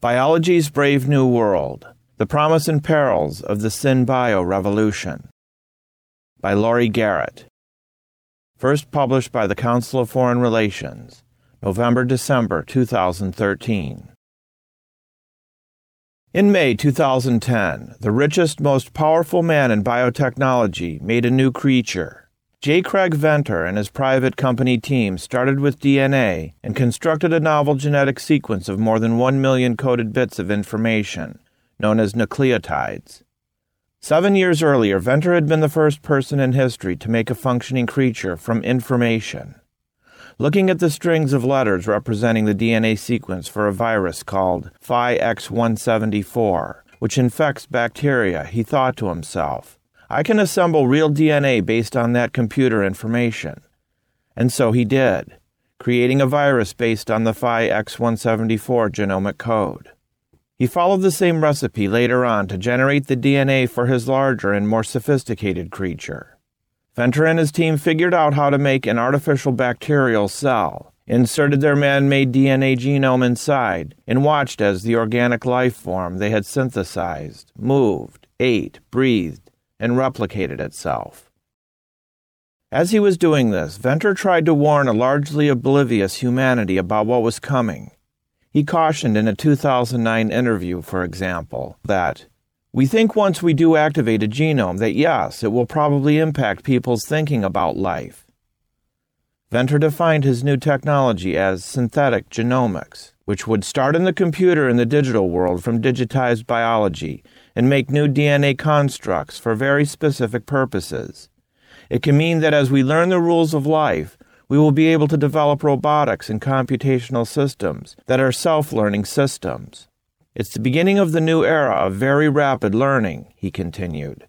Biology's Brave New World The Promise and Perils of the SynBio Revolution by Laurie Garrett. First published by the Council of Foreign Relations, November December 2013. In May 2010, the richest, most powerful man in biotechnology made a new creature J. Craig Venter and his private company team started with DNA and constructed a novel genetic sequence of more than 1 million coded bits of information, known as nucleotides. Seven years earlier, Venter had been the first person in history to make a functioning creature from information. Looking at the strings of letters representing the DNA sequence for a virus called Phi X174, which infects bacteria, he thought to himself, I can assemble real DNA based on that computer information. And so he did, creating a virus based on the Phi X174 genomic code. He followed the same recipe later on to generate the DNA for his larger and more sophisticated creature. Venter and his team figured out how to make an artificial bacterial cell, inserted their man made DNA genome inside, and watched as the organic life form they had synthesized moved, ate, breathed, and replicated itself. As he was doing this, Venter tried to warn a largely oblivious humanity about what was coming. He cautioned in a 2009 interview, for example, that we think once we do activate a genome that yes, it will probably impact people's thinking about life. Venter defined his new technology as synthetic genomics, which would start in the computer in the digital world from digitized biology and make new DNA constructs for very specific purposes. It can mean that as we learn the rules of life, we will be able to develop robotics and computational systems that are self learning systems. It's the beginning of the new era of very rapid learning, he continued.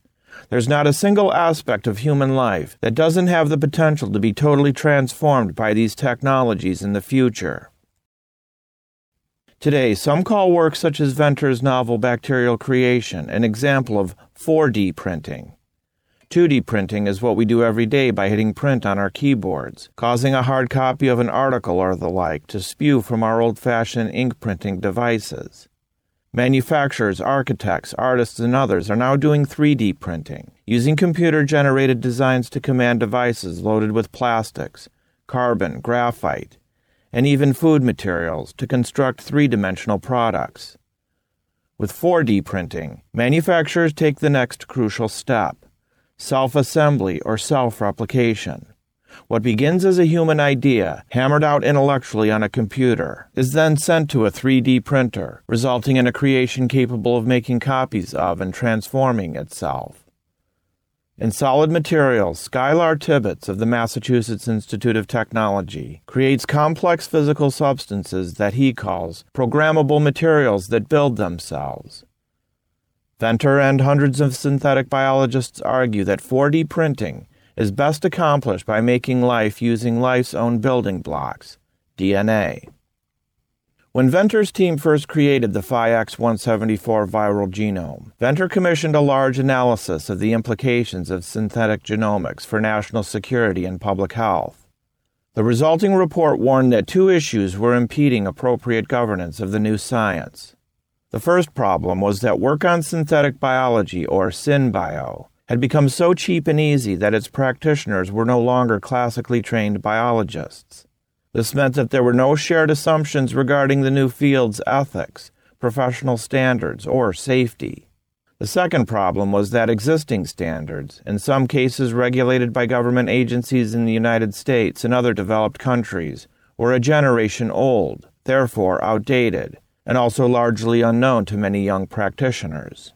There's not a single aspect of human life that doesn't have the potential to be totally transformed by these technologies in the future. Today, some call work such as Venter's novel Bacterial Creation an example of 4D printing. 2D printing is what we do every day by hitting print on our keyboards, causing a hard copy of an article or the like to spew from our old fashioned ink printing devices. Manufacturers, architects, artists, and others are now doing 3D printing, using computer generated designs to command devices loaded with plastics, carbon, graphite, and even food materials to construct three dimensional products. With 4D printing, manufacturers take the next crucial step self assembly or self replication. What begins as a human idea, hammered out intellectually on a computer, is then sent to a 3D printer, resulting in a creation capable of making copies of and transforming itself. In solid materials, Skylar Tibbets of the Massachusetts Institute of Technology creates complex physical substances that he calls programmable materials that build themselves. Venter and hundreds of synthetic biologists argue that 4D printing is best accomplished by making life using life's own building blocks, DNA. When Venter's team first created the Phi X174 viral genome, Venter commissioned a large analysis of the implications of synthetic genomics for national security and public health. The resulting report warned that two issues were impeding appropriate governance of the new science. The first problem was that work on synthetic biology, or SynBio, had become so cheap and easy that its practitioners were no longer classically trained biologists. This meant that there were no shared assumptions regarding the new field's ethics, professional standards, or safety. The second problem was that existing standards, in some cases regulated by government agencies in the United States and other developed countries, were a generation old, therefore outdated, and also largely unknown to many young practitioners.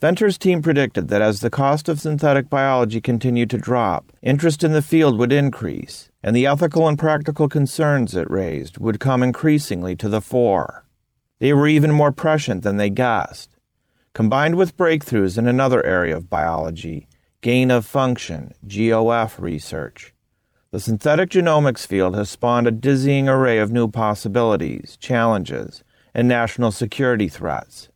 Venter's team predicted that as the cost of synthetic biology continued to drop, interest in the field would increase, and the ethical and practical concerns it raised would come increasingly to the fore. They were even more prescient than they guessed. Combined with breakthroughs in another area of biology, gain of function, GOF research, the synthetic genomics field has spawned a dizzying array of new possibilities, challenges, and national security threats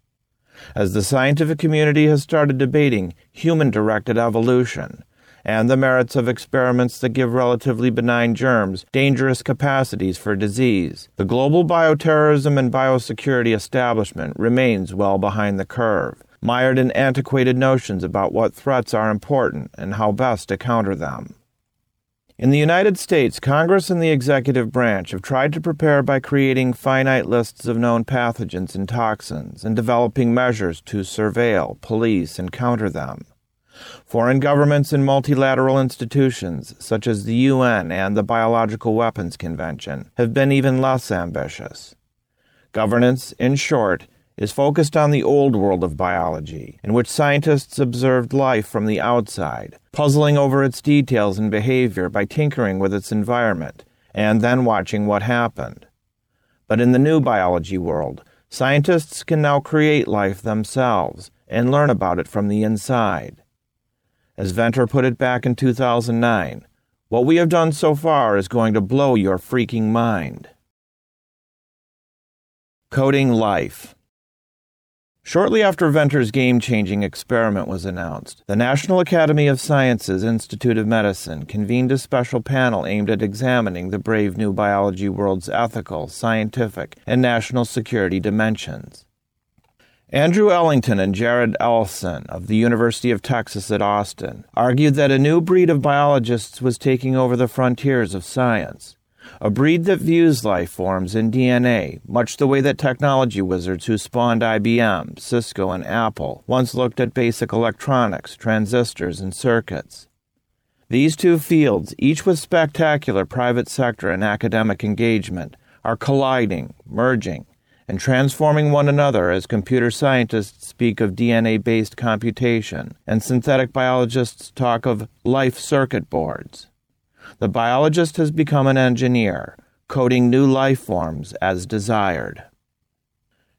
as the scientific community has started debating human directed evolution and the merits of experiments that give relatively benign germs dangerous capacities for disease, the global bioterrorism and biosecurity establishment remains well behind the curve, mired in antiquated notions about what threats are important and how best to counter them. In the United States, Congress and the executive branch have tried to prepare by creating finite lists of known pathogens and toxins and developing measures to surveil, police, and counter them. Foreign governments and multilateral institutions, such as the UN and the Biological Weapons Convention, have been even less ambitious. Governance, in short, is focused on the old world of biology, in which scientists observed life from the outside, puzzling over its details and behavior by tinkering with its environment, and then watching what happened. But in the new biology world, scientists can now create life themselves and learn about it from the inside. As Venter put it back in 2009, what we have done so far is going to blow your freaking mind. Coding Life Shortly after Venter's game changing experiment was announced, the National Academy of Sciences Institute of Medicine convened a special panel aimed at examining the brave new biology world's ethical, scientific, and national security dimensions. Andrew Ellington and Jared Ellison of the University of Texas at Austin argued that a new breed of biologists was taking over the frontiers of science. A breed that views life forms in DNA, much the way that technology wizards who spawned IBM, Cisco, and Apple once looked at basic electronics, transistors, and circuits. These two fields, each with spectacular private sector and academic engagement, are colliding, merging, and transforming one another as computer scientists speak of DNA based computation and synthetic biologists talk of life circuit boards. The biologist has become an engineer, coding new life forms as desired.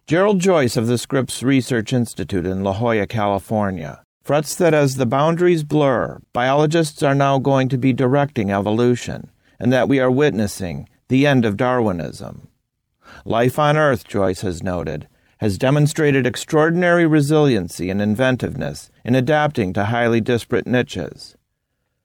Gerald Joyce of the Scripps Research Institute in La Jolla, California, frets that as the boundaries blur, biologists are now going to be directing evolution, and that we are witnessing the end of Darwinism. Life on Earth, Joyce has noted, has demonstrated extraordinary resiliency and inventiveness in adapting to highly disparate niches.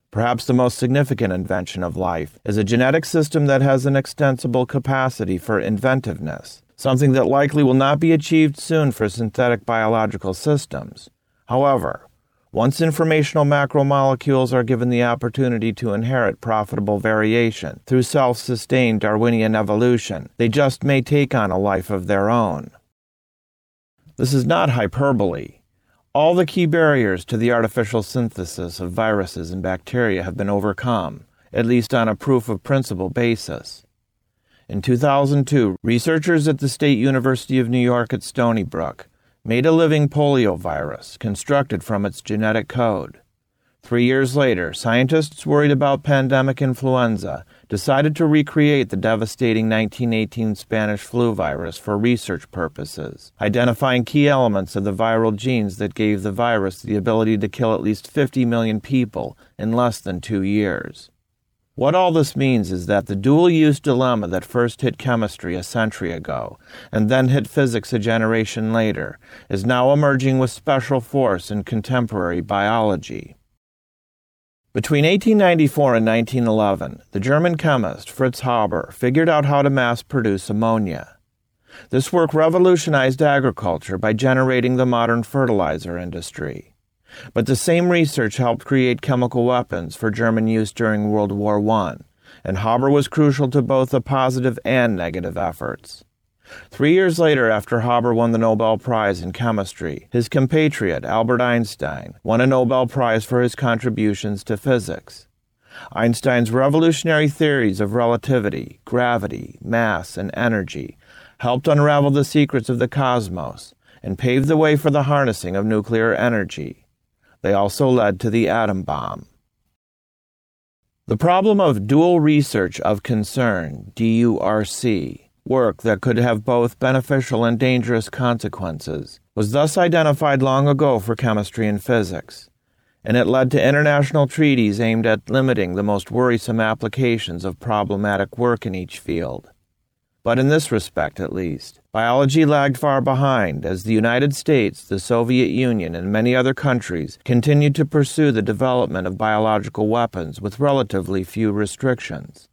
Perhaps the most significant invention of life is a genetic system that has an extensible capacity for inventiveness, something that likely will not be achieved soon for synthetic biological systems. However, once informational macromolecules are given the opportunity to inherit profitable variation through self sustained Darwinian evolution, they just may take on a life of their own. This is not hyperbole. All the key barriers to the artificial synthesis of viruses and bacteria have been overcome, at least on a proof of principle basis. In 2002, researchers at the State University of New York at Stony Brook made a living poliovirus constructed from its genetic code. Three years later, scientists worried about pandemic influenza decided to recreate the devastating 1918 Spanish flu virus for research purposes, identifying key elements of the viral genes that gave the virus the ability to kill at least 50 million people in less than two years. What all this means is that the dual use dilemma that first hit chemistry a century ago and then hit physics a generation later is now emerging with special force in contemporary biology. Between 1894 and 1911, the German chemist Fritz Haber figured out how to mass produce ammonia. This work revolutionized agriculture by generating the modern fertilizer industry. But the same research helped create chemical weapons for German use during World War I, and Haber was crucial to both the positive and negative efforts. Three years later, after Haber won the Nobel Prize in Chemistry, his compatriot Albert Einstein won a Nobel Prize for his contributions to physics. Einstein's revolutionary theories of relativity, gravity, mass, and energy helped unravel the secrets of the cosmos and paved the way for the harnessing of nuclear energy. They also led to the atom bomb. The problem of dual research of concern, DURC, work that could have both beneficial and dangerous consequences, was thus identified long ago for chemistry and physics, and it led to international treaties aimed at limiting the most worrisome applications of problematic work in each field. But in this respect, at least, Biology lagged far behind as the United States, the Soviet Union, and many other countries continued to pursue the development of biological weapons with relatively few restrictions.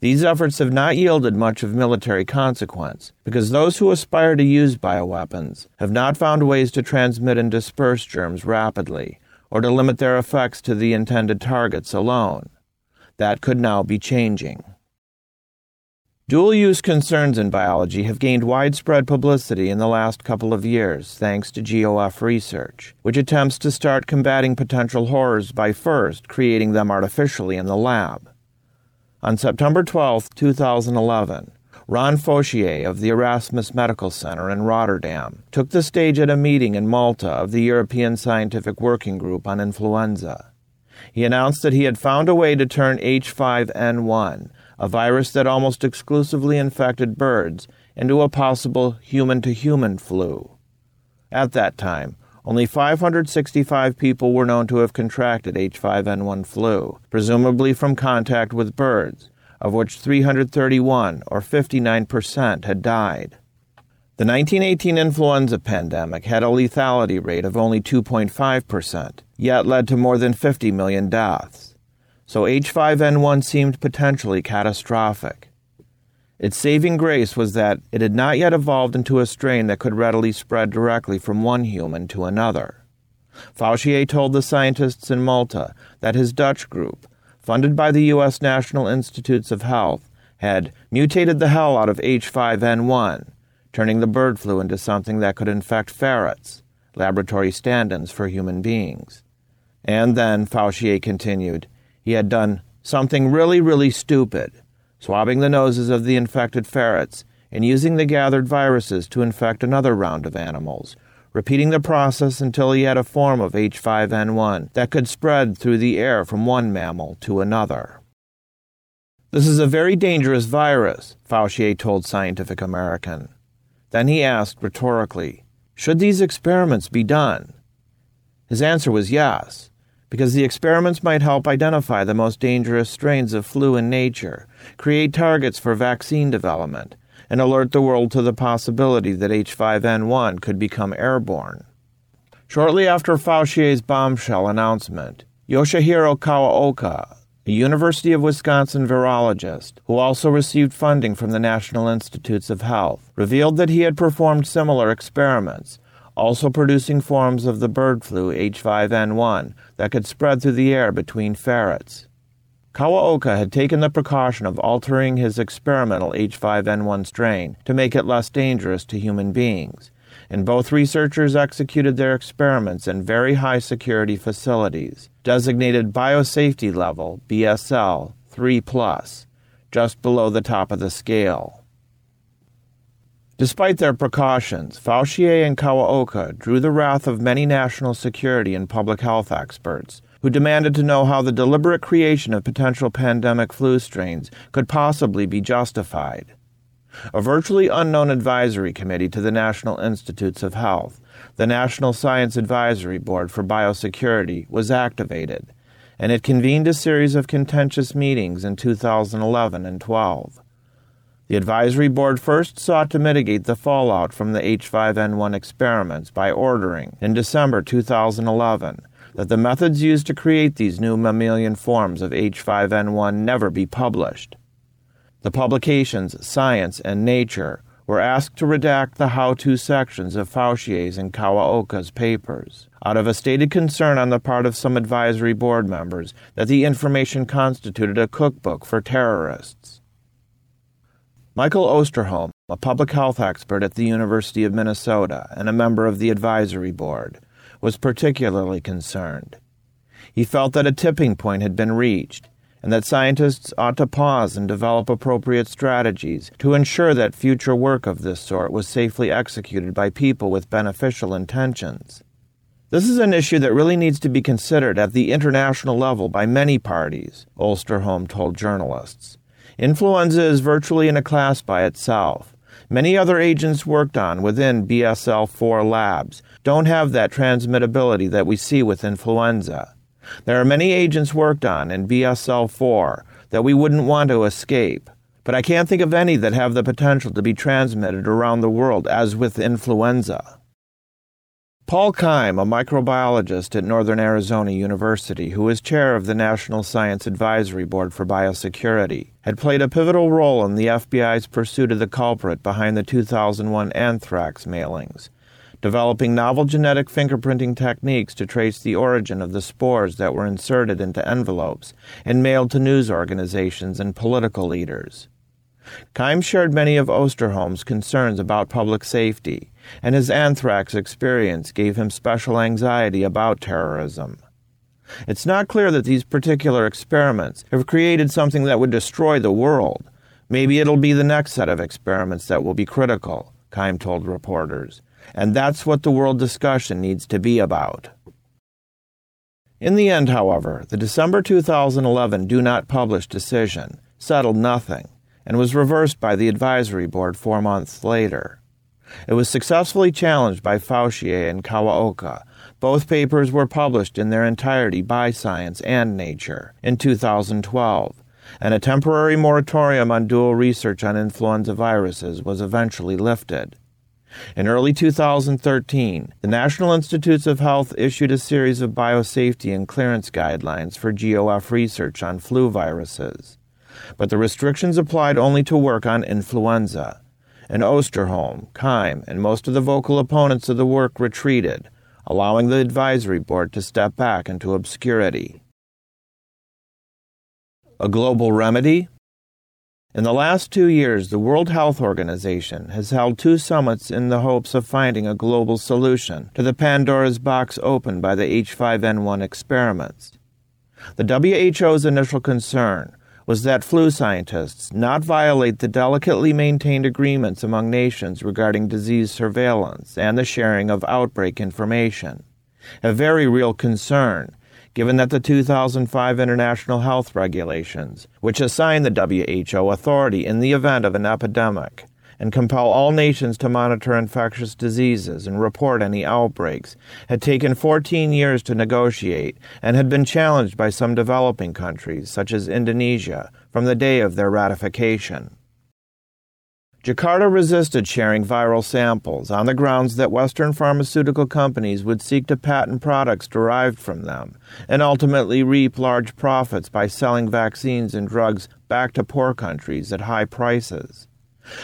These efforts have not yielded much of military consequence because those who aspire to use bioweapons have not found ways to transmit and disperse germs rapidly or to limit their effects to the intended targets alone. That could now be changing. Dual use concerns in biology have gained widespread publicity in the last couple of years thanks to GOF research, which attempts to start combating potential horrors by first creating them artificially in the lab. On September 12, 2011, Ron Fauchier of the Erasmus Medical Center in Rotterdam took the stage at a meeting in Malta of the European Scientific Working Group on Influenza. He announced that he had found a way to turn H5N1, a virus that almost exclusively infected birds, into a possible human to human flu. At that time, only 565 people were known to have contracted H5N1 flu, presumably from contact with birds, of which 331, or 59%, had died. The 1918 influenza pandemic had a lethality rate of only 2.5%, yet led to more than 50 million deaths so H5N1 seemed potentially catastrophic. Its saving grace was that it had not yet evolved into a strain that could readily spread directly from one human to another. Fauchier told the scientists in Malta that his Dutch group, funded by the U.S. National Institutes of Health, had mutated the hell out of H5N1, turning the bird flu into something that could infect ferrets, laboratory stand ins for human beings. And then, Fauchier continued, he had done something really, really stupid, swabbing the noses of the infected ferrets and using the gathered viruses to infect another round of animals, repeating the process until he had a form of H5N1 that could spread through the air from one mammal to another. This is a very dangerous virus, Fauchier told Scientific American. Then he asked rhetorically, Should these experiments be done? His answer was yes because the experiments might help identify the most dangerous strains of flu in nature, create targets for vaccine development, and alert the world to the possibility that H5N1 could become airborne. Shortly after Fauchier's bombshell announcement, Yoshihiro Kawaoka, a University of Wisconsin virologist who also received funding from the National Institutes of Health, revealed that he had performed similar experiments also producing forms of the bird flu H5N1 that could spread through the air between ferrets. Kawaoka had taken the precaution of altering his experimental H5N1 strain to make it less dangerous to human beings, and both researchers executed their experiments in very high security facilities, designated Biosafety Level BSL 3, just below the top of the scale. Despite their precautions, Fauchier and Kawaoka drew the wrath of many national security and public health experts, who demanded to know how the deliberate creation of potential pandemic flu strains could possibly be justified. A virtually unknown advisory committee to the National Institutes of Health, the National Science Advisory Board for Biosecurity, was activated, and it convened a series of contentious meetings in 2011 and 12. The advisory board first sought to mitigate the fallout from the H5N1 experiments by ordering, in December 2011, that the methods used to create these new mammalian forms of H5N1 never be published. The publications Science and Nature were asked to redact the how to sections of Fauchier's and Kawaoka's papers, out of a stated concern on the part of some advisory board members that the information constituted a cookbook for terrorists. Michael Osterholm, a public health expert at the University of Minnesota and a member of the advisory board, was particularly concerned. He felt that a tipping point had been reached and that scientists ought to pause and develop appropriate strategies to ensure that future work of this sort was safely executed by people with beneficial intentions. This is an issue that really needs to be considered at the international level by many parties, Osterholm told journalists. Influenza is virtually in a class by itself. Many other agents worked on within BSL 4 labs don't have that transmittability that we see with influenza. There are many agents worked on in BSL 4 that we wouldn't want to escape, but I can't think of any that have the potential to be transmitted around the world as with influenza. Paul Keim, a microbiologist at Northern Arizona University who is chair of the National Science Advisory Board for Biosecurity, had played a pivotal role in the FBI's pursuit of the culprit behind the 2001 anthrax mailings, developing novel genetic fingerprinting techniques to trace the origin of the spores that were inserted into envelopes and mailed to news organizations and political leaders. Keim shared many of Osterholm's concerns about public safety, and his anthrax experience gave him special anxiety about terrorism. It's not clear that these particular experiments have created something that would destroy the world. Maybe it'll be the next set of experiments that will be critical, Keim told reporters. And that's what the world discussion needs to be about. In the end, however, the December 2011 do not publish decision settled nothing and was reversed by the advisory board four months later. It was successfully challenged by Fauchier and Kawaoka. Both papers were published in their entirety by Science and Nature in 2012, and a temporary moratorium on dual research on influenza viruses was eventually lifted. In early 2013, the National Institutes of Health issued a series of biosafety and clearance guidelines for GOF research on flu viruses but the restrictions applied only to work on influenza. And Osterholm, Keim, and most of the vocal opponents of the work retreated, allowing the advisory board to step back into obscurity. A global remedy? In the last two years, the World Health Organization has held two summits in the hopes of finding a global solution to the Pandora's box opened by the H5N1 experiments. The WHO's initial concern was that flu scientists not violate the delicately maintained agreements among nations regarding disease surveillance and the sharing of outbreak information. A very real concern, given that the 2005 International Health Regulations, which assign the WHO authority in the event of an epidemic, and compel all nations to monitor infectious diseases and report any outbreaks, had taken 14 years to negotiate and had been challenged by some developing countries, such as Indonesia, from the day of their ratification. Jakarta resisted sharing viral samples on the grounds that Western pharmaceutical companies would seek to patent products derived from them and ultimately reap large profits by selling vaccines and drugs back to poor countries at high prices.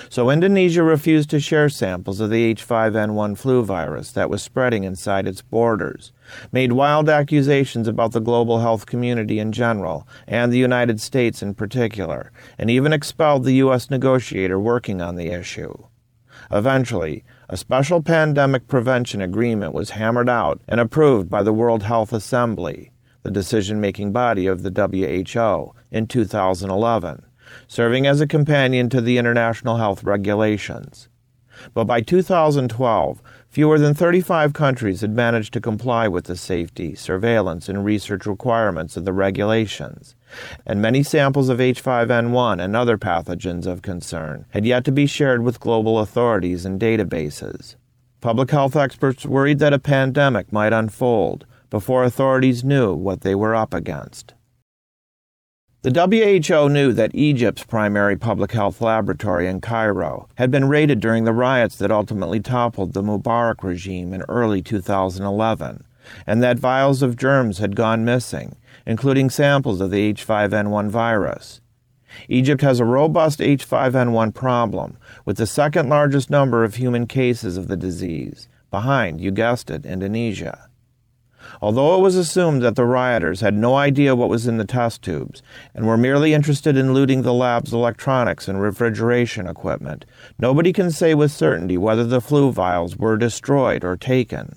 So Indonesia refused to share samples of the H5N1 flu virus that was spreading inside its borders, made wild accusations about the global health community in general and the United States in particular, and even expelled the U.S. negotiator working on the issue. Eventually, a special pandemic prevention agreement was hammered out and approved by the World Health Assembly, the decision making body of the WHO, in 2011 serving as a companion to the international health regulations. But by 2012, fewer than 35 countries had managed to comply with the safety, surveillance, and research requirements of the regulations, and many samples of H5N1 and other pathogens of concern had yet to be shared with global authorities and databases. Public health experts worried that a pandemic might unfold before authorities knew what they were up against. The WHO knew that Egypt's primary public health laboratory in Cairo had been raided during the riots that ultimately toppled the Mubarak regime in early 2011, and that vials of germs had gone missing, including samples of the H5N1 virus. Egypt has a robust H5N1 problem, with the second largest number of human cases of the disease, behind, you guessed it, Indonesia. Although it was assumed that the rioters had no idea what was in the test tubes and were merely interested in looting the lab's electronics and refrigeration equipment, nobody can say with certainty whether the flu vials were destroyed or taken.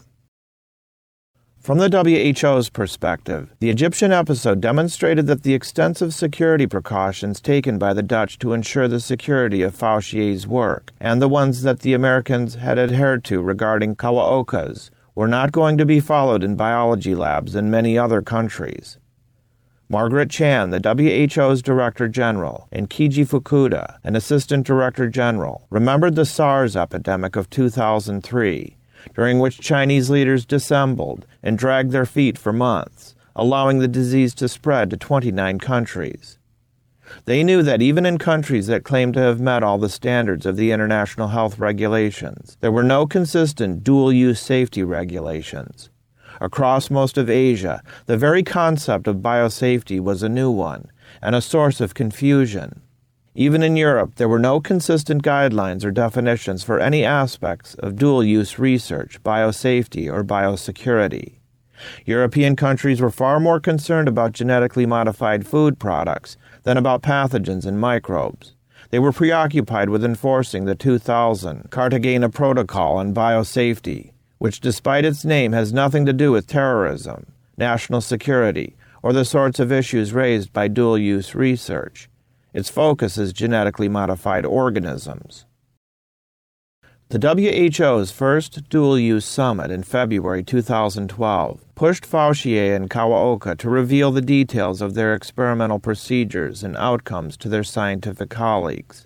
From the WHO's perspective, the Egyptian episode demonstrated that the extensive security precautions taken by the Dutch to ensure the security of Fauchier's work, and the ones that the Americans had adhered to regarding Kawaoka's, were not going to be followed in biology labs in many other countries. Margaret Chan, the WHO's Director General, and Keiji Fukuda, an Assistant Director General, remembered the SARS epidemic of 2003, during which Chinese leaders dissembled and dragged their feet for months, allowing the disease to spread to 29 countries. They knew that even in countries that claimed to have met all the standards of the international health regulations, there were no consistent dual use safety regulations. Across most of Asia, the very concept of biosafety was a new one and a source of confusion. Even in Europe, there were no consistent guidelines or definitions for any aspects of dual use research, biosafety, or biosecurity. European countries were far more concerned about genetically modified food products than about pathogens and microbes. They were preoccupied with enforcing the 2000 Cartagena Protocol on biosafety, which, despite its name, has nothing to do with terrorism, national security, or the sorts of issues raised by dual use research. Its focus is genetically modified organisms. The WHO's first dual use summit in February 2012 pushed Fauci and Kawaoka to reveal the details of their experimental procedures and outcomes to their scientific colleagues.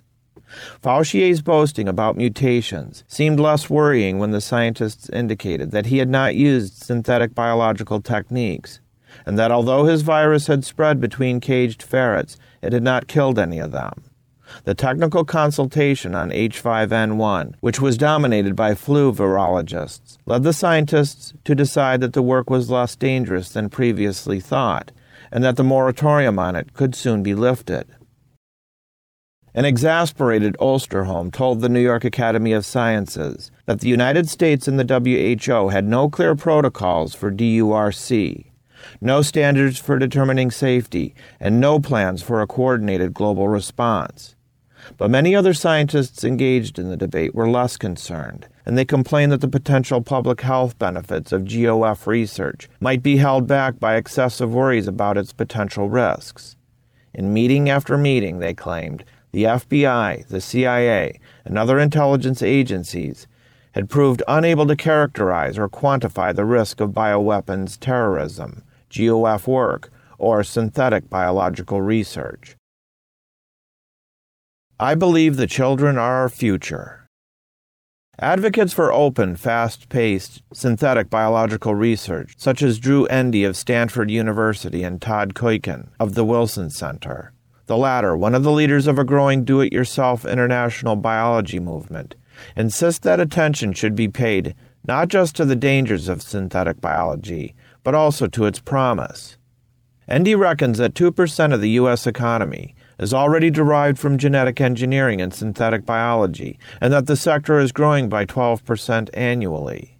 Fauci's boasting about mutations seemed less worrying when the scientists indicated that he had not used synthetic biological techniques, and that although his virus had spread between caged ferrets, it had not killed any of them. The technical consultation on H5N1, which was dominated by flu virologists, led the scientists to decide that the work was less dangerous than previously thought, and that the moratorium on it could soon be lifted. An exasperated Osterholm told the New York Academy of Sciences that the United States and the WHO had no clear protocols for DURC, no standards for determining safety, and no plans for a coordinated global response. But many other scientists engaged in the debate were less concerned, and they complained that the potential public health benefits of GOF research might be held back by excessive worries about its potential risks. In meeting after meeting, they claimed, the FBI, the CIA, and other intelligence agencies had proved unable to characterize or quantify the risk of bioweapons terrorism, GOF work, or synthetic biological research. I believe the children are our future. Advocates for open, fast paced, synthetic biological research, such as Drew Endy of Stanford University and Todd Kuiken of the Wilson Center, the latter, one of the leaders of a growing do it yourself international biology movement, insist that attention should be paid not just to the dangers of synthetic biology, but also to its promise. Endy reckons that 2% of the U.S. economy is already derived from genetic engineering and synthetic biology, and that the sector is growing by 12% annually.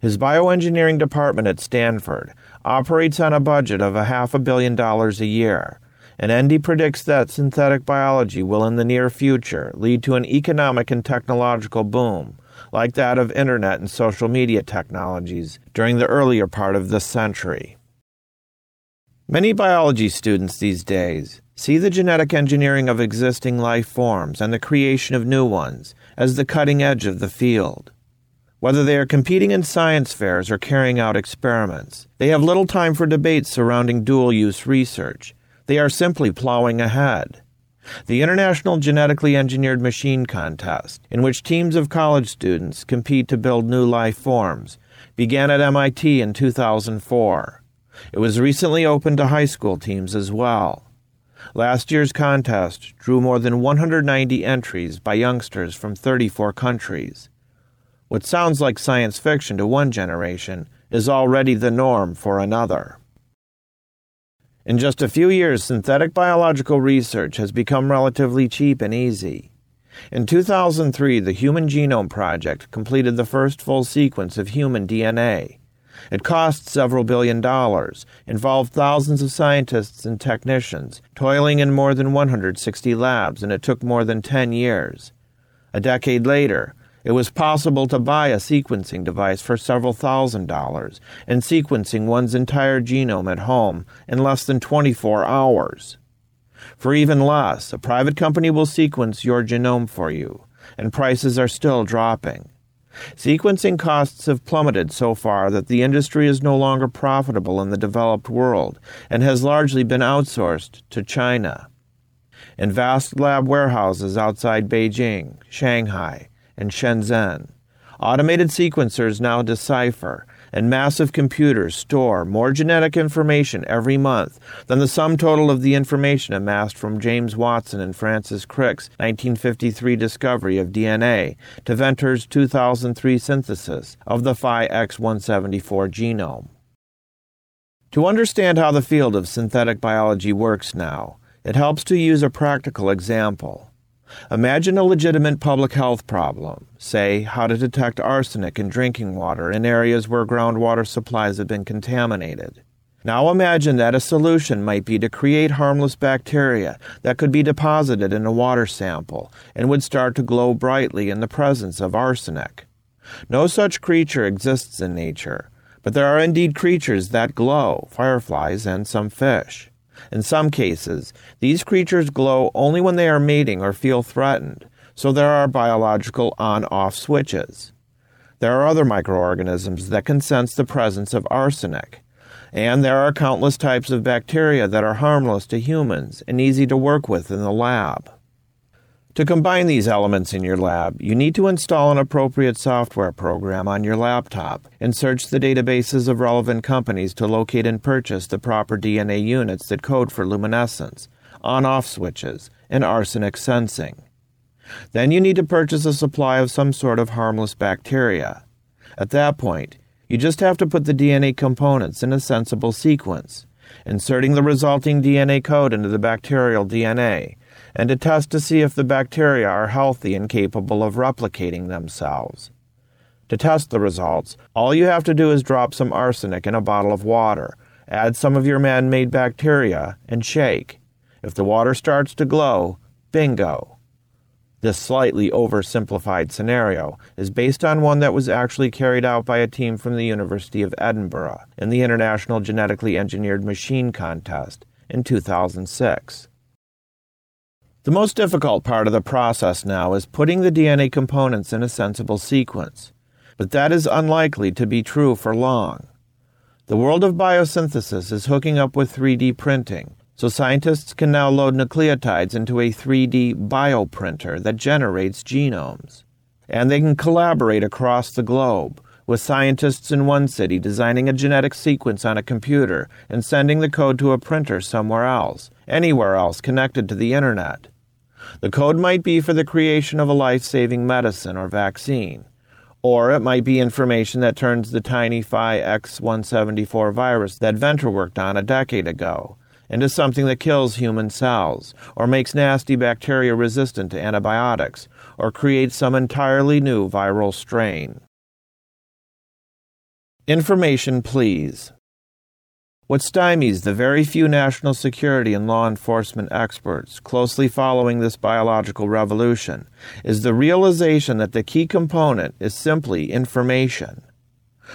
His bioengineering department at Stanford operates on a budget of a half a billion dollars a year, and Endy predicts that synthetic biology will in the near future lead to an economic and technological boom like that of internet and social media technologies during the earlier part of this century. Many biology students these days see the genetic engineering of existing life forms and the creation of new ones as the cutting edge of the field. Whether they are competing in science fairs or carrying out experiments, they have little time for debates surrounding dual use research. They are simply plowing ahead. The International Genetically Engineered Machine Contest, in which teams of college students compete to build new life forms, began at MIT in 2004. It was recently opened to high school teams as well. Last year's contest drew more than 190 entries by youngsters from 34 countries. What sounds like science fiction to one generation is already the norm for another. In just a few years, synthetic biological research has become relatively cheap and easy. In 2003, the Human Genome Project completed the first full sequence of human DNA. It cost several billion dollars, involved thousands of scientists and technicians, toiling in more than 160 labs, and it took more than 10 years. A decade later, it was possible to buy a sequencing device for several thousand dollars and sequencing one's entire genome at home in less than 24 hours. For even less, a private company will sequence your genome for you, and prices are still dropping. Sequencing costs have plummeted so far that the industry is no longer profitable in the developed world and has largely been outsourced to China. In vast lab warehouses outside Beijing, Shanghai, and Shenzhen. Automated sequencers now decipher and massive computers store more genetic information every month than the sum total of the information amassed from James Watson and Francis Crick's 1953 discovery of DNA to Venter's 2003 synthesis of the Phi X174 genome. To understand how the field of synthetic biology works now, it helps to use a practical example. Imagine a legitimate public health problem, say how to detect arsenic in drinking water in areas where groundwater supplies have been contaminated. Now imagine that a solution might be to create harmless bacteria that could be deposited in a water sample and would start to glow brightly in the presence of arsenic. No such creature exists in nature, but there are indeed creatures that glow, fireflies and some fish. In some cases, these creatures glow only when they are mating or feel threatened, so there are biological on off switches. There are other microorganisms that can sense the presence of arsenic, and there are countless types of bacteria that are harmless to humans and easy to work with in the lab. To combine these elements in your lab, you need to install an appropriate software program on your laptop and search the databases of relevant companies to locate and purchase the proper DNA units that code for luminescence, on off switches, and arsenic sensing. Then you need to purchase a supply of some sort of harmless bacteria. At that point, you just have to put the DNA components in a sensible sequence, inserting the resulting DNA code into the bacterial DNA and to test to see if the bacteria are healthy and capable of replicating themselves. To test the results, all you have to do is drop some arsenic in a bottle of water, add some of your man made bacteria, and shake. If the water starts to glow, bingo. This slightly oversimplified scenario is based on one that was actually carried out by a team from the University of Edinburgh in the International Genetically Engineered Machine Contest in 2006. The most difficult part of the process now is putting the DNA components in a sensible sequence, but that is unlikely to be true for long. The world of biosynthesis is hooking up with 3D printing, so scientists can now load nucleotides into a 3D bioprinter that generates genomes. And they can collaborate across the globe, with scientists in one city designing a genetic sequence on a computer and sending the code to a printer somewhere else, anywhere else connected to the internet. The code might be for the creation of a life saving medicine or vaccine, or it might be information that turns the tiny Phi X174 virus that Venter worked on a decade ago into something that kills human cells, or makes nasty bacteria resistant to antibiotics, or creates some entirely new viral strain. Information, please. What stymies the very few national security and law enforcement experts closely following this biological revolution is the realization that the key component is simply information.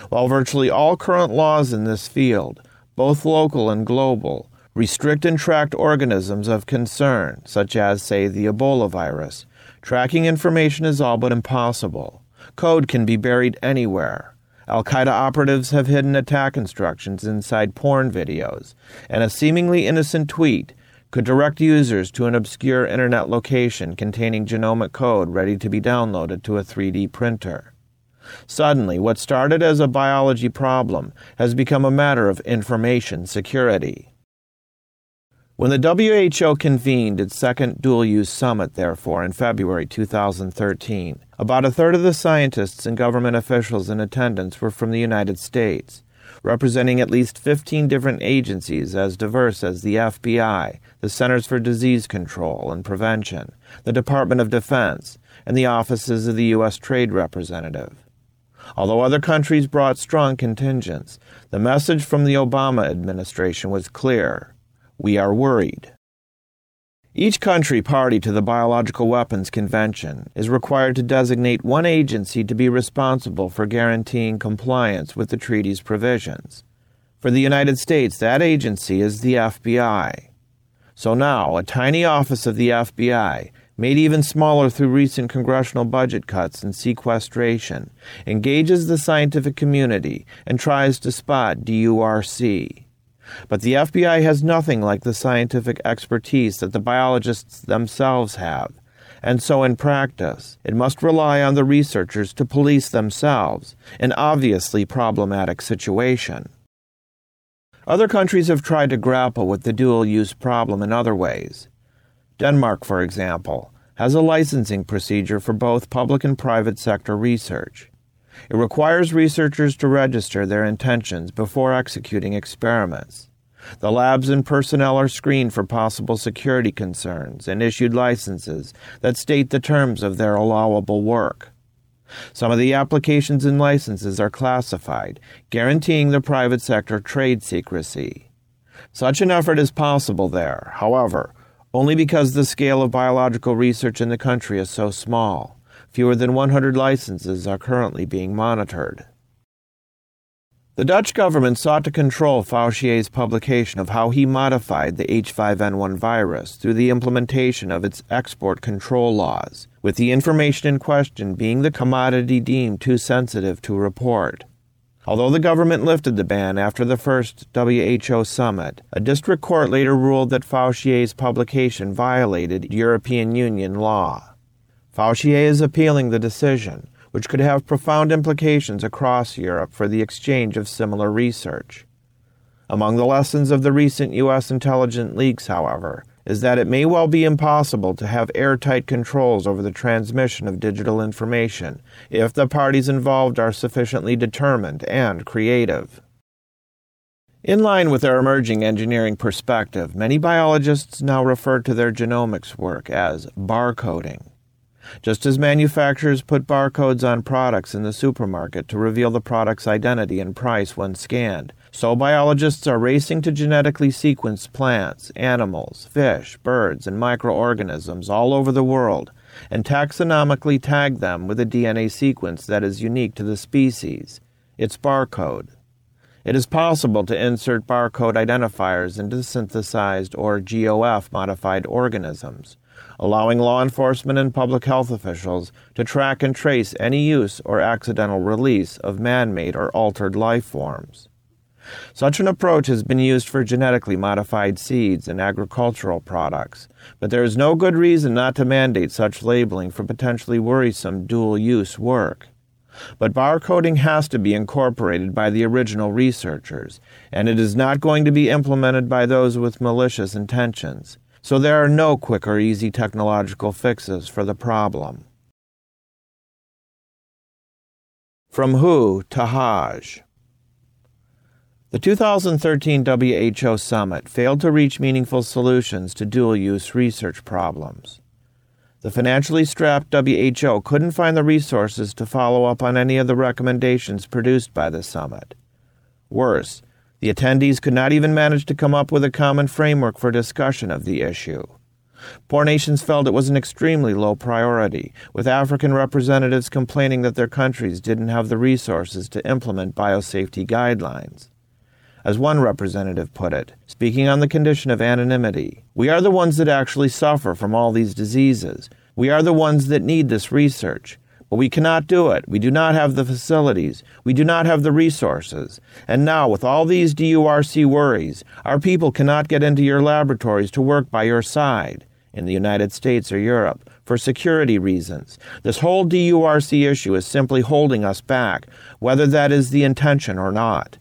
While virtually all current laws in this field, both local and global, restrict and track organisms of concern, such as, say, the Ebola virus, tracking information is all but impossible. Code can be buried anywhere. Al Qaeda operatives have hidden attack instructions inside porn videos, and a seemingly innocent tweet could direct users to an obscure internet location containing genomic code ready to be downloaded to a 3D printer. Suddenly, what started as a biology problem has become a matter of information security. When the WHO convened its second dual use summit, therefore, in February 2013, about a third of the scientists and government officials in attendance were from the United States, representing at least 15 different agencies as diverse as the FBI, the Centers for Disease Control and Prevention, the Department of Defense, and the offices of the U.S. Trade Representative. Although other countries brought strong contingents, the message from the Obama administration was clear we are worried. Each country party to the Biological Weapons Convention is required to designate one agency to be responsible for guaranteeing compliance with the treaty's provisions. For the United States, that agency is the FBI. So now, a tiny office of the FBI, made even smaller through recent congressional budget cuts and sequestration, engages the scientific community and tries to spot DURC. But the FBI has nothing like the scientific expertise that the biologists themselves have, and so in practice, it must rely on the researchers to police themselves, an obviously problematic situation. Other countries have tried to grapple with the dual use problem in other ways. Denmark, for example, has a licensing procedure for both public and private sector research. It requires researchers to register their intentions before executing experiments. The labs and personnel are screened for possible security concerns and issued licenses that state the terms of their allowable work. Some of the applications and licenses are classified, guaranteeing the private sector trade secrecy. Such an effort is possible there, however, only because the scale of biological research in the country is so small. Fewer than 100 licenses are currently being monitored. The Dutch government sought to control Fouchier's publication of how he modified the H5N1 virus through the implementation of its export control laws, with the information in question being the commodity deemed too sensitive to report. Although the government lifted the ban after the first WHO summit, a district court later ruled that Fouchier's publication violated European Union law. Fouchier is appealing the decision, which could have profound implications across Europe for the exchange of similar research. Among the lessons of the recent U.S. intelligence leaks, however, is that it may well be impossible to have airtight controls over the transmission of digital information if the parties involved are sufficiently determined and creative. In line with our emerging engineering perspective, many biologists now refer to their genomics work as barcoding. Just as manufacturers put barcodes on products in the supermarket to reveal the product's identity and price when scanned, so biologists are racing to genetically sequence plants, animals, fish, birds, and microorganisms all over the world and taxonomically tag them with a DNA sequence that is unique to the species, its barcode. It is possible to insert barcode identifiers into synthesized or GOF modified organisms, allowing law enforcement and public health officials to track and trace any use or accidental release of man made or altered life forms. Such an approach has been used for genetically modified seeds and agricultural products, but there is no good reason not to mandate such labeling for potentially worrisome dual use work. But barcoding has to be incorporated by the original researchers, and it is not going to be implemented by those with malicious intentions. So there are no quick or easy technological fixes for the problem. From WHO to Haj. The 2013 WHO summit failed to reach meaningful solutions to dual use research problems. The financially strapped WHO couldn't find the resources to follow up on any of the recommendations produced by the summit. Worse, the attendees could not even manage to come up with a common framework for discussion of the issue. Poor nations felt it was an extremely low priority, with African representatives complaining that their countries didn't have the resources to implement biosafety guidelines. As one representative put it, speaking on the condition of anonymity, we are the ones that actually suffer from all these diseases. We are the ones that need this research. But we cannot do it. We do not have the facilities. We do not have the resources. And now, with all these DURC worries, our people cannot get into your laboratories to work by your side, in the United States or Europe, for security reasons. This whole DURC issue is simply holding us back, whether that is the intention or not.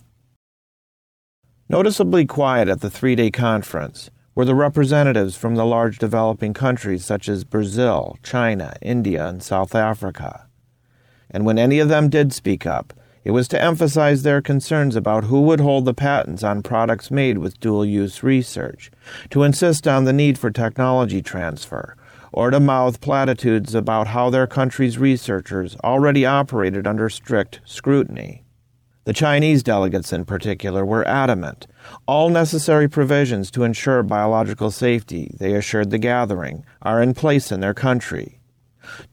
Noticeably quiet at the three day conference were the representatives from the large developing countries such as Brazil, China, India, and South Africa. And when any of them did speak up, it was to emphasize their concerns about who would hold the patents on products made with dual use research, to insist on the need for technology transfer, or to mouth platitudes about how their country's researchers already operated under strict scrutiny. The Chinese delegates, in particular, were adamant. All necessary provisions to ensure biological safety, they assured the gathering, are in place in their country.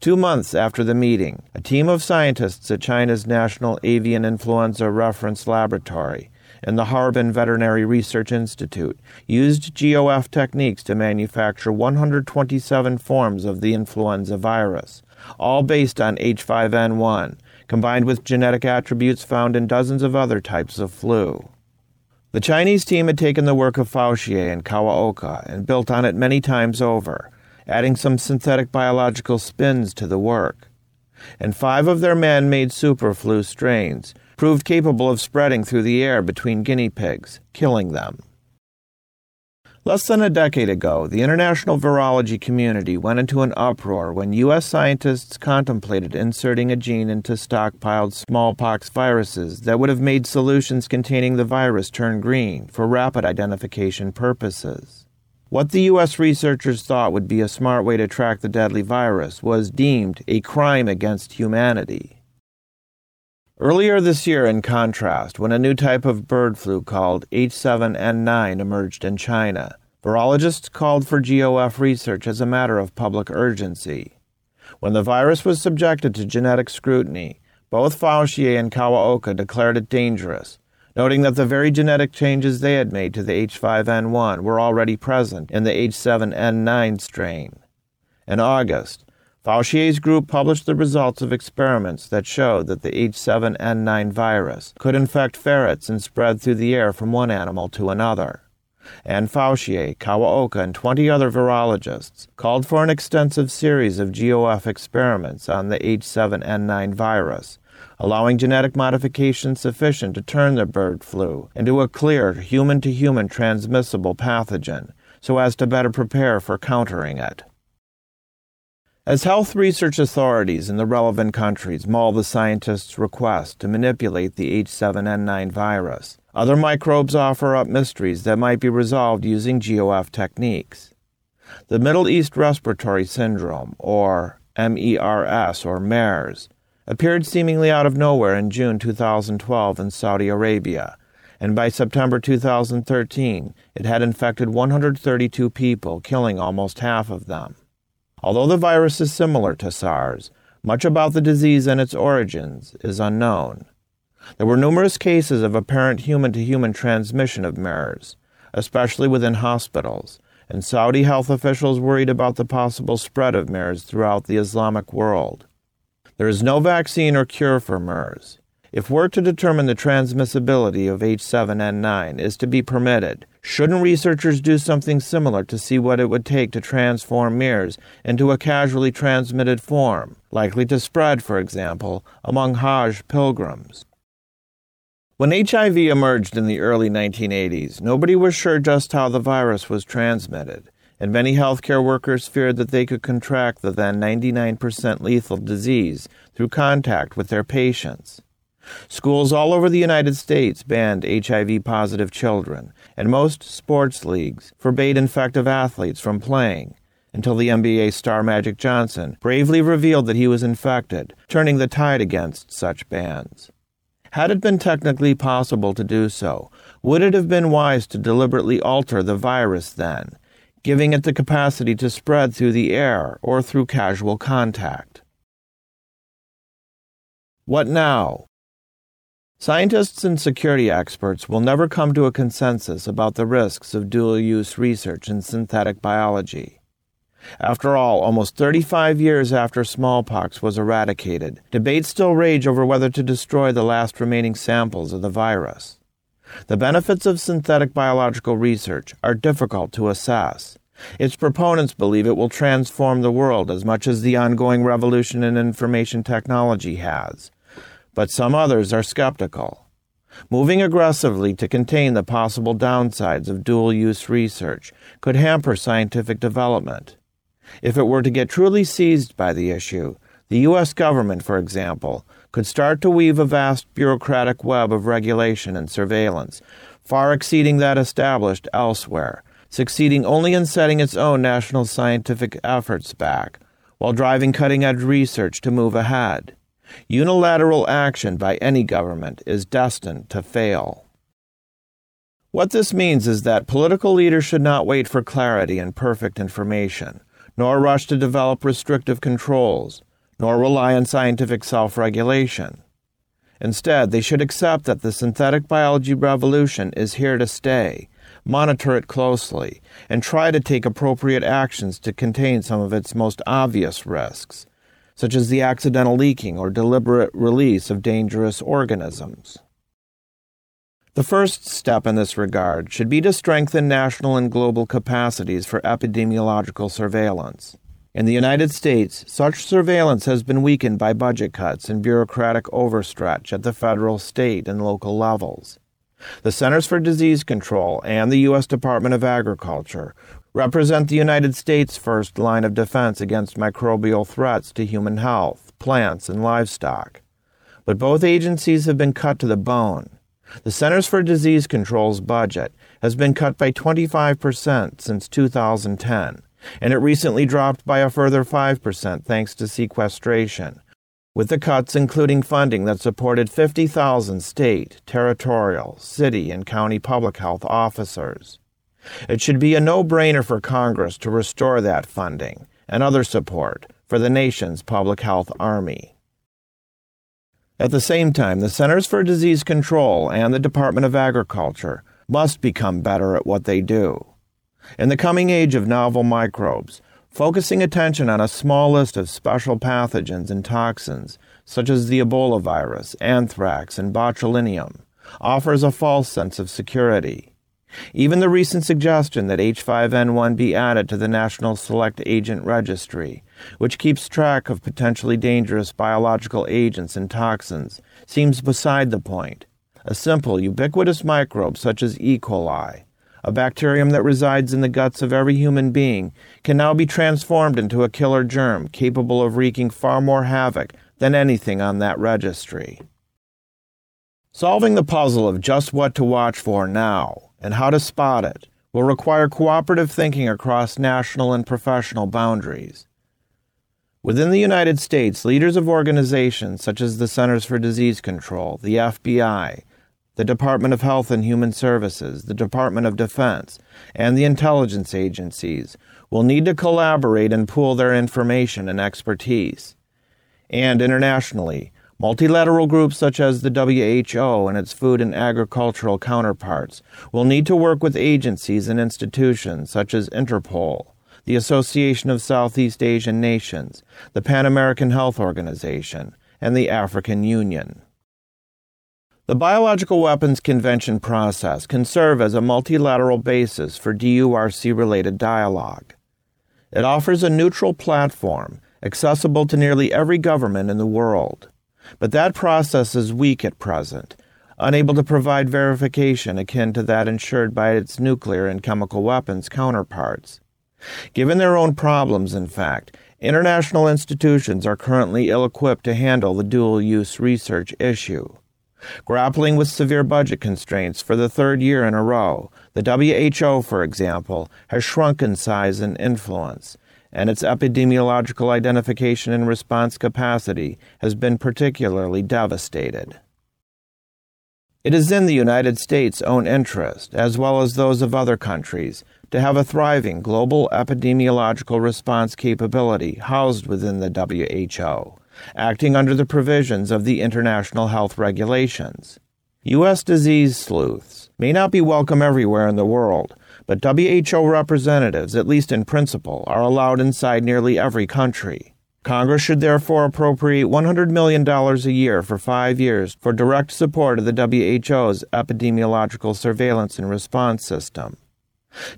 Two months after the meeting, a team of scientists at China's National Avian Influenza Reference Laboratory and the Harbin Veterinary Research Institute used GOF techniques to manufacture 127 forms of the influenza virus, all based on H5N1, combined with genetic attributes found in dozens of other types of flu. The Chinese team had taken the work of Fouchier and Kawaoka and built on it many times over, adding some synthetic biological spins to the work. And five of their man made superflu strains proved capable of spreading through the air between guinea pigs, killing them. Less than a decade ago, the international virology community went into an uproar when U.S. scientists contemplated inserting a gene into stockpiled smallpox viruses that would have made solutions containing the virus turn green for rapid identification purposes. What the U.S. researchers thought would be a smart way to track the deadly virus was deemed a crime against humanity. Earlier this year, in contrast, when a new type of bird flu called H7N9 emerged in China, virologists called for GOF research as a matter of public urgency. When the virus was subjected to genetic scrutiny, both Fouchier and Kawaoka declared it dangerous, noting that the very genetic changes they had made to the H5N1 were already present in the H7N9 strain. In August, Fouchier's group published the results of experiments that showed that the H7N9 virus could infect ferrets and spread through the air from one animal to another. And Fauci, Kawaoka, and 20 other virologists called for an extensive series of GOF experiments on the H7N9 virus, allowing genetic modification sufficient to turn the bird flu into a clear human to human transmissible pathogen so as to better prepare for countering it. As health research authorities in the relevant countries mull the scientists' request to manipulate the H7N9 virus, other microbes offer up mysteries that might be resolved using GOF techniques. The Middle East Respiratory Syndrome, or MERS or MERS, appeared seemingly out of nowhere in June 2012 in Saudi Arabia, and by September 2013 it had infected 132 people, killing almost half of them. Although the virus is similar to SARS, much about the disease and its origins is unknown. There were numerous cases of apparent human to human transmission of MERS, especially within hospitals, and Saudi health officials worried about the possible spread of MERS throughout the Islamic world. There is no vaccine or cure for MERS. If work to determine the transmissibility of H7N9 is to be permitted, shouldn't researchers do something similar to see what it would take to transform MERS into a casually transmitted form, likely to spread, for example, among Hajj pilgrims? When HIV emerged in the early 1980s, nobody was sure just how the virus was transmitted, and many healthcare workers feared that they could contract the then 99% lethal disease through contact with their patients. Schools all over the United States banned HIV positive children, and most sports leagues forbade infective athletes from playing until the NBA star Magic Johnson bravely revealed that he was infected, turning the tide against such bans. Had it been technically possible to do so, would it have been wise to deliberately alter the virus then, giving it the capacity to spread through the air or through casual contact? What now? Scientists and security experts will never come to a consensus about the risks of dual use research in synthetic biology. After all, almost 35 years after smallpox was eradicated, debates still rage over whether to destroy the last remaining samples of the virus. The benefits of synthetic biological research are difficult to assess. Its proponents believe it will transform the world as much as the ongoing revolution in information technology has, but some others are skeptical. Moving aggressively to contain the possible downsides of dual use research could hamper scientific development. If it were to get truly seized by the issue, the U.S. government, for example, could start to weave a vast bureaucratic web of regulation and surveillance, far exceeding that established elsewhere, succeeding only in setting its own national scientific efforts back, while driving cutting edge research to move ahead. Unilateral action by any government is destined to fail. What this means is that political leaders should not wait for clarity and perfect information, nor rush to develop restrictive controls, nor rely on scientific self regulation. Instead, they should accept that the synthetic biology revolution is here to stay, monitor it closely, and try to take appropriate actions to contain some of its most obvious risks such as the accidental leaking or deliberate release of dangerous organisms. The first step in this regard should be to strengthen national and global capacities for epidemiological surveillance. In the United States, such surveillance has been weakened by budget cuts and bureaucratic overstretch at the federal, state, and local levels. The Centers for Disease Control and the U.S. Department of Agriculture represent the United States' first line of defense against microbial threats to human health, plants, and livestock. But both agencies have been cut to the bone. The Centers for Disease Control's budget has been cut by 25% since 2010, and it recently dropped by a further 5% thanks to sequestration, with the cuts including funding that supported 50,000 state, territorial, city, and county public health officers. It should be a no brainer for Congress to restore that funding and other support for the nation's public health army. At the same time, the Centers for Disease Control and the Department of Agriculture must become better at what they do. In the coming age of novel microbes, focusing attention on a small list of special pathogens and toxins, such as the Ebola virus, anthrax, and botulinum, offers a false sense of security. Even the recent suggestion that H5N1 be added to the National Select Agent Registry, which keeps track of potentially dangerous biological agents and toxins, seems beside the point. A simple, ubiquitous microbe such as E. coli, a bacterium that resides in the guts of every human being, can now be transformed into a killer germ capable of wreaking far more havoc than anything on that registry. Solving the puzzle of just what to watch for now and how to spot it will require cooperative thinking across national and professional boundaries. Within the United States, leaders of organizations such as the Centers for Disease Control, the FBI, the Department of Health and Human Services, the Department of Defense, and the intelligence agencies will need to collaborate and pool their information and expertise. And internationally, multilateral groups such as the WHO and its food and agricultural counterparts will need to work with agencies and institutions such as Interpol, the Association of Southeast Asian Nations, the Pan American Health Organization, and the African Union. The Biological Weapons Convention process can serve as a multilateral basis for DURC related dialogue. It offers a neutral platform accessible to nearly every government in the world. But that process is weak at present, unable to provide verification akin to that ensured by its nuclear and chemical weapons counterparts. Given their own problems, in fact, international institutions are currently ill equipped to handle the dual use research issue. Grappling with severe budget constraints for the third year in a row, the WHO, for example, has shrunk in size and influence, and its epidemiological identification and response capacity has been particularly devastated. It is in the United States' own interest, as well as those of other countries, to have a thriving global epidemiological response capability housed within the WHO, acting under the provisions of the international health regulations. U.S. disease sleuths may not be welcome everywhere in the world, but WHO representatives, at least in principle, are allowed inside nearly every country. Congress should therefore appropriate $100 million a year for five years for direct support of the WHO's epidemiological surveillance and response system.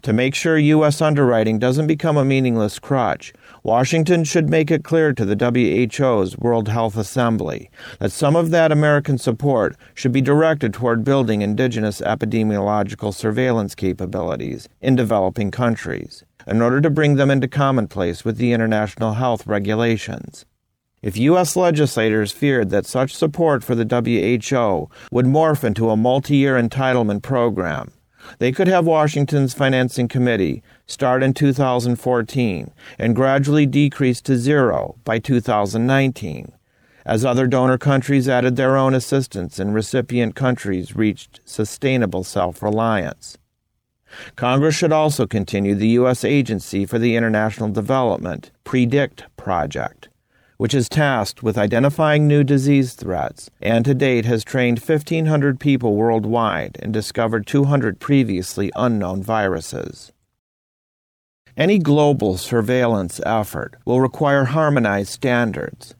To make sure U.S. underwriting doesn't become a meaningless crutch, Washington should make it clear to the WHO's World Health Assembly that some of that American support should be directed toward building indigenous epidemiological surveillance capabilities in developing countries in order to bring them into commonplace with the international health regulations. If U.S. legislators feared that such support for the WHO would morph into a multi year entitlement program, they could have Washington's Financing Committee start in 2014 and gradually decrease to zero by 2019, as other donor countries added their own assistance and recipient countries reached sustainable self reliance. Congress should also continue the U.S. Agency for the International Development PREDICT project which is tasked with identifying new disease threats and to date has trained 1,500 people worldwide and discovered 200 previously unknown viruses. Any global surveillance effort will require harmonized standards.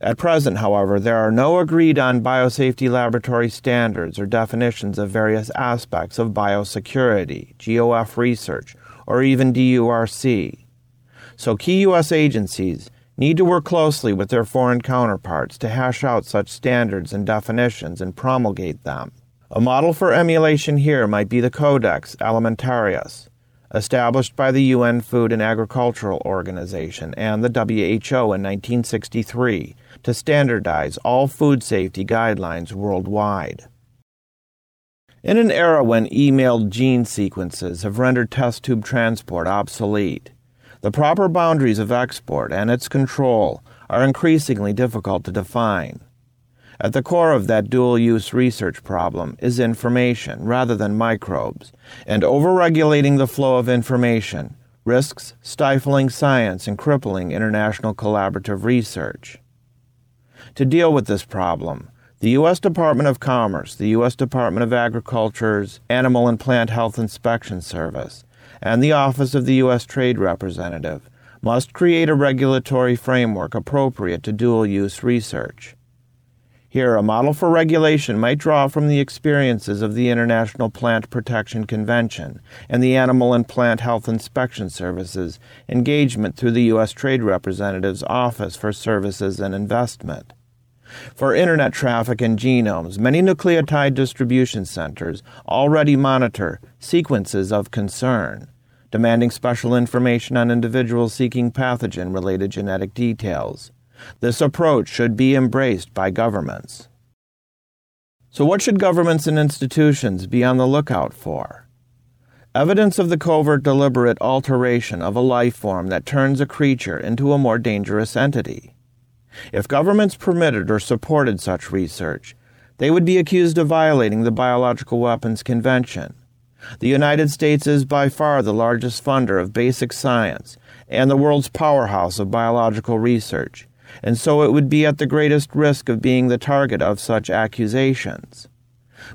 At present, however, there are no agreed on biosafety laboratory standards or definitions of various aspects of biosecurity, GOF research, or even DURC. So key U.S. agencies need to work closely with their foreign counterparts to hash out such standards and definitions and promulgate them. A model for emulation here might be the Codex Alimentarius, established by the UN Food and Agricultural Organization and the WHO in 1963 to standardize all food safety guidelines worldwide. In an era when emailed gene sequences have rendered test tube transport obsolete, the proper boundaries of export and its control are increasingly difficult to define. At the core of that dual use research problem is information rather than microbes, and overregulating the flow of information risks stifling science and crippling international collaborative research. To deal with this problem, the U.S. Department of Commerce, the U.S. Department of Agriculture's Animal and Plant Health Inspection Service, and the Office of the U.S. Trade Representative must create a regulatory framework appropriate to dual use research. Here, a model for regulation might draw from the experiences of the International Plant Protection Convention and the Animal and Plant Health Inspection Services engagement through the U.S. Trade Representative's Office for Services and Investment. For Internet traffic and genomes, many nucleotide distribution centers already monitor sequences of concern, demanding special information on individuals seeking pathogen related genetic details. This approach should be embraced by governments. So, what should governments and institutions be on the lookout for? Evidence of the covert, deliberate alteration of a life form that turns a creature into a more dangerous entity. If governments permitted or supported such research, they would be accused of violating the Biological Weapons Convention. The United States is by far the largest funder of basic science and the world's powerhouse of biological research and so it would be at the greatest risk of being the target of such accusations.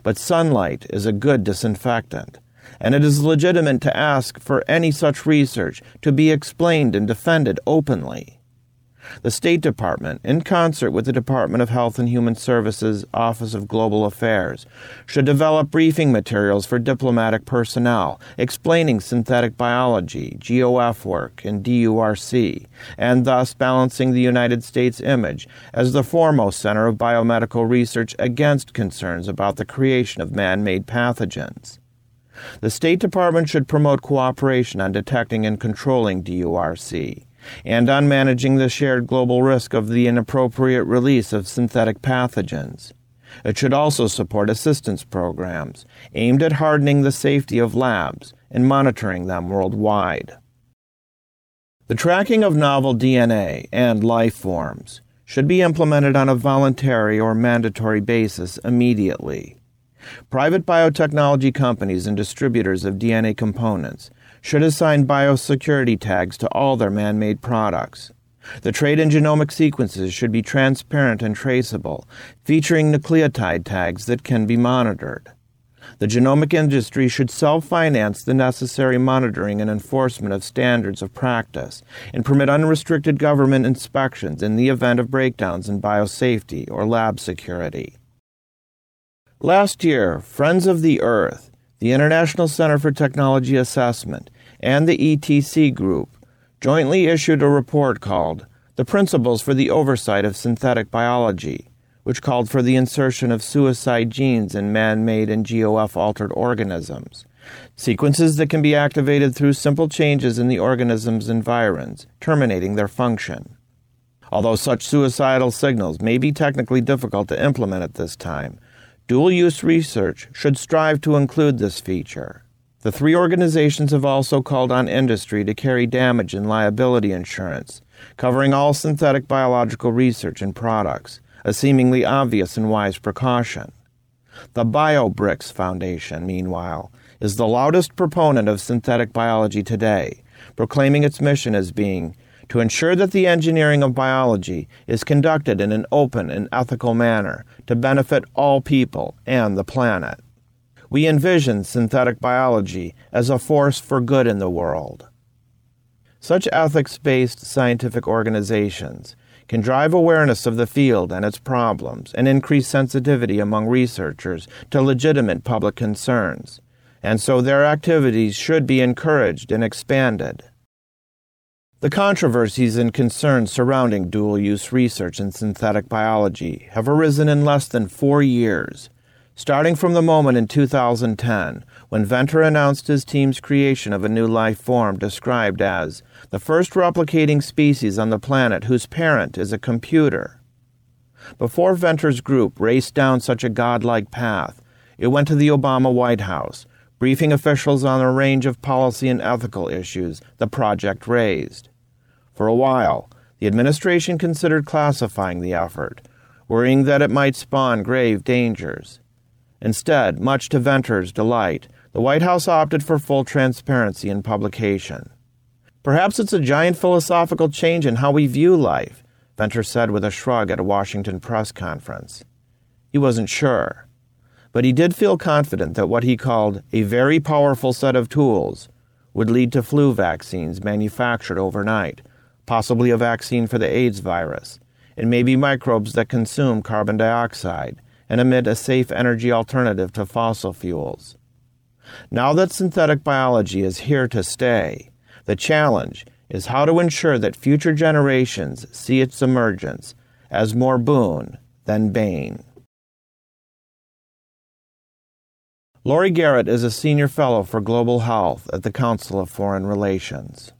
But sunlight is a good disinfectant, and it is legitimate to ask for any such research to be explained and defended openly. The State Department, in concert with the Department of Health and Human Services Office of Global Affairs, should develop briefing materials for diplomatic personnel explaining synthetic biology, GOF work, and DURC, and thus balancing the United States image as the foremost center of biomedical research against concerns about the creation of man made pathogens. The State Department should promote cooperation on detecting and controlling DURC and on managing the shared global risk of the inappropriate release of synthetic pathogens. It should also support assistance programs aimed at hardening the safety of labs and monitoring them worldwide. The tracking of novel DNA and life forms should be implemented on a voluntary or mandatory basis immediately. Private biotechnology companies and distributors of DNA components should assign biosecurity tags to all their man made products. The trade in genomic sequences should be transparent and traceable, featuring nucleotide tags that can be monitored. The genomic industry should self finance the necessary monitoring and enforcement of standards of practice and permit unrestricted government inspections in the event of breakdowns in biosafety or lab security. Last year, Friends of the Earth, the International Center for Technology Assessment, and the ETC Group jointly issued a report called The Principles for the Oversight of Synthetic Biology, which called for the insertion of suicide genes in man made and GOF altered organisms, sequences that can be activated through simple changes in the organism's environs, terminating their function. Although such suicidal signals may be technically difficult to implement at this time, dual use research should strive to include this feature. The three organizations have also called on industry to carry damage and liability insurance, covering all synthetic biological research and products, a seemingly obvious and wise precaution. The BioBricks Foundation, meanwhile, is the loudest proponent of synthetic biology today, proclaiming its mission as being to ensure that the engineering of biology is conducted in an open and ethical manner to benefit all people and the planet we envision synthetic biology as a force for good in the world. Such ethics based scientific organizations can drive awareness of the field and its problems and increase sensitivity among researchers to legitimate public concerns, and so their activities should be encouraged and expanded. The controversies and concerns surrounding dual use research in synthetic biology have arisen in less than four years, starting from the moment in 2010 when Venter announced his team's creation of a new life form described as the first replicating species on the planet whose parent is a computer. Before Venter's group raced down such a godlike path, it went to the Obama White House, briefing officials on a range of policy and ethical issues the project raised. For a while, the administration considered classifying the effort, worrying that it might spawn grave dangers. Instead, much to Venter's delight, the White House opted for full transparency in publication. Perhaps it's a giant philosophical change in how we view life, Venter said with a shrug at a Washington press conference. He wasn't sure, but he did feel confident that what he called a very powerful set of tools would lead to flu vaccines manufactured overnight possibly a vaccine for the AIDS virus, and maybe microbes that consume carbon dioxide and emit a safe energy alternative to fossil fuels. Now that synthetic biology is here to stay, the challenge is how to ensure that future generations see its emergence as more boon than bane. Laurie Garrett is a senior fellow for global health at the Council of Foreign Relations.